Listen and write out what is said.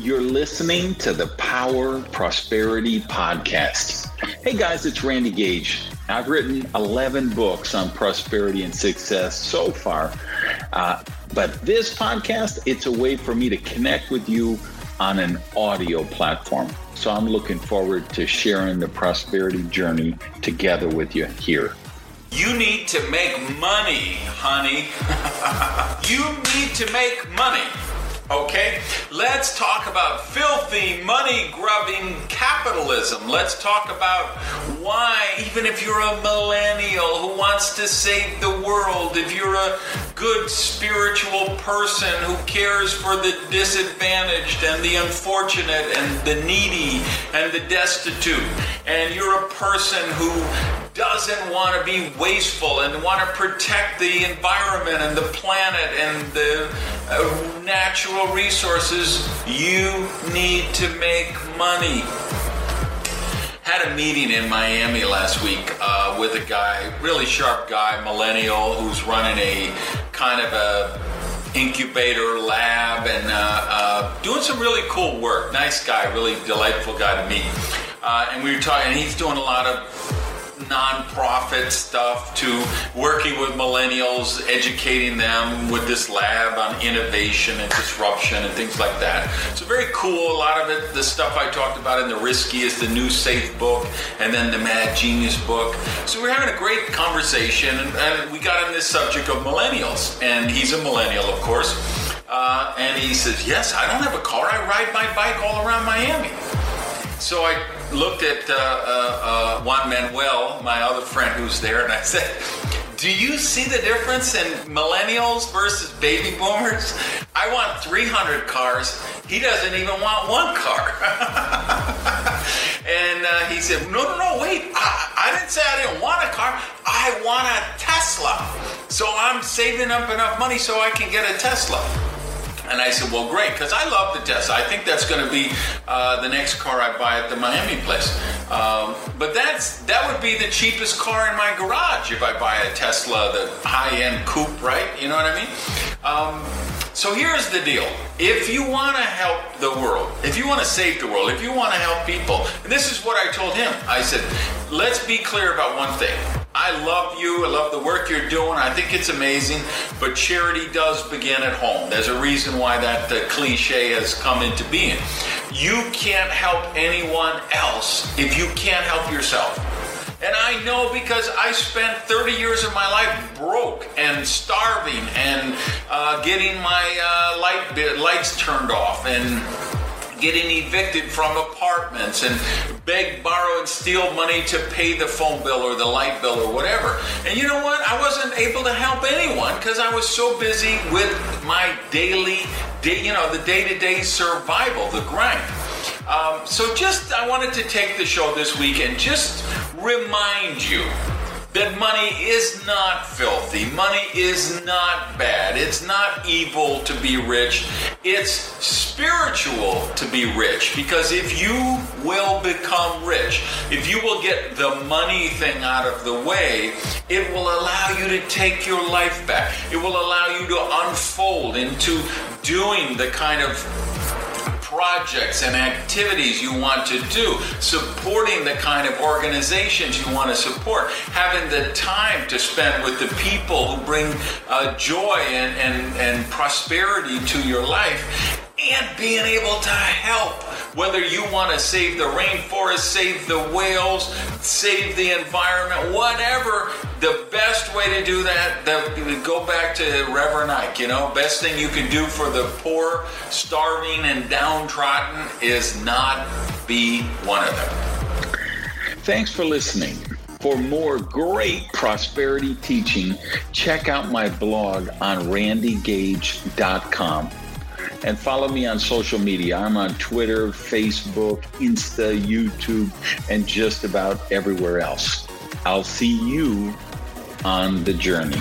You're listening to the Power Prosperity Podcast. Hey guys, it's Randy Gage. I've written 11 books on prosperity and success so far. Uh, but this podcast, it's a way for me to connect with you on an audio platform. So I'm looking forward to sharing the prosperity journey together with you here. You need to make money, honey. you need to make money. Okay, let's talk about filthy, money grubbing capitalism. Let's talk about why, even if you're a millennial who wants to save the world, if you're a good spiritual person who cares for the disadvantaged and the unfortunate and the needy and the destitute, and you're a person who doesn't want to be wasteful and want to protect the environment and the planet and the natural resources, you need to make money. Had a meeting in Miami last week uh, with a guy, really sharp guy, millennial, who's running a kind of a incubator lab and uh, uh, doing some really cool work. Nice guy, really delightful guy to meet. Uh, and we were talking, and he's doing a lot of nonprofit stuff to working with millennials, educating them with this lab on innovation and disruption and things like that. So very cool. A lot of it, the stuff I talked about in the Risky is the new Safe book, and then the Mad Genius book. So we're having a great conversation, and, and we got on this subject of millennials, and he's a millennial, of course. Uh, and he says, "Yes, I don't have a car. I ride my bike all around Miami." So I looked at uh, uh, uh, Juan Manuel, my other friend who's there, and I said, do you see the difference in millennials versus baby boomers? I want 300 cars. He doesn't even want one car. and uh, he said, No, no, no, wait. I, I, didn't say I didn't want a car. I want a Tesla. So I'm saving up enough money so I can get a Tesla. And I said, well, great, because I love the Tesla. I think that's going to be uh, the next car I buy at the Miami place. Um, but that's that would be the cheapest car in my garage if I buy a Tesla, the high-end coupe, right? You know what I mean? Um, so here's the deal. If you want to help the world, if you want to save the world, if you want to help people, and this is what I told him. I said, let's be clear about one thing. I love you. I love the work you're doing. I think it's amazing. But charity does begin at home. There's a reason why that uh, cliche has come into being. You can't help anyone else if you can't help yourself. And I know because I spent 30 years of my life broke and starving and uh, getting my uh, light lights turned off and getting evicted from apartments and beg, borrow, and steal money to pay the phone bill or the light bill or whatever. And you know what? I wasn't able to help anyone because I was so busy with my daily, day, you know, the day-to-day survival, the grind. Um, so just, I wanted to take the show this week and just remind you that money is not filthy. Money is not bad. It's not evil to be rich. It's spiritual to be rich. Because if you will become rich, if you will get the money thing out of the way, it will allow you to take your life back. It will allow you to unfold into doing the kind of projects and activities you want to do, supporting the kind of organizations you want to support, having the time to spend with the people who bring uh, joy and, and, and prosperity to your life, and being able to help. Whether you want to save the rainforest, save the whales, save the environment, whatever, the best way to do that, the, go back to Reverend Ike, you know, best thing you can do for the poor, starving, and downtrodden is not be one of them. Thanks for listening. For more great prosperity teaching, check out my blog on randygage.com. and follow me on social media. I'm on Twitter, Facebook, Insta, YouTube, and just about everywhere else. I'll see you on the journey.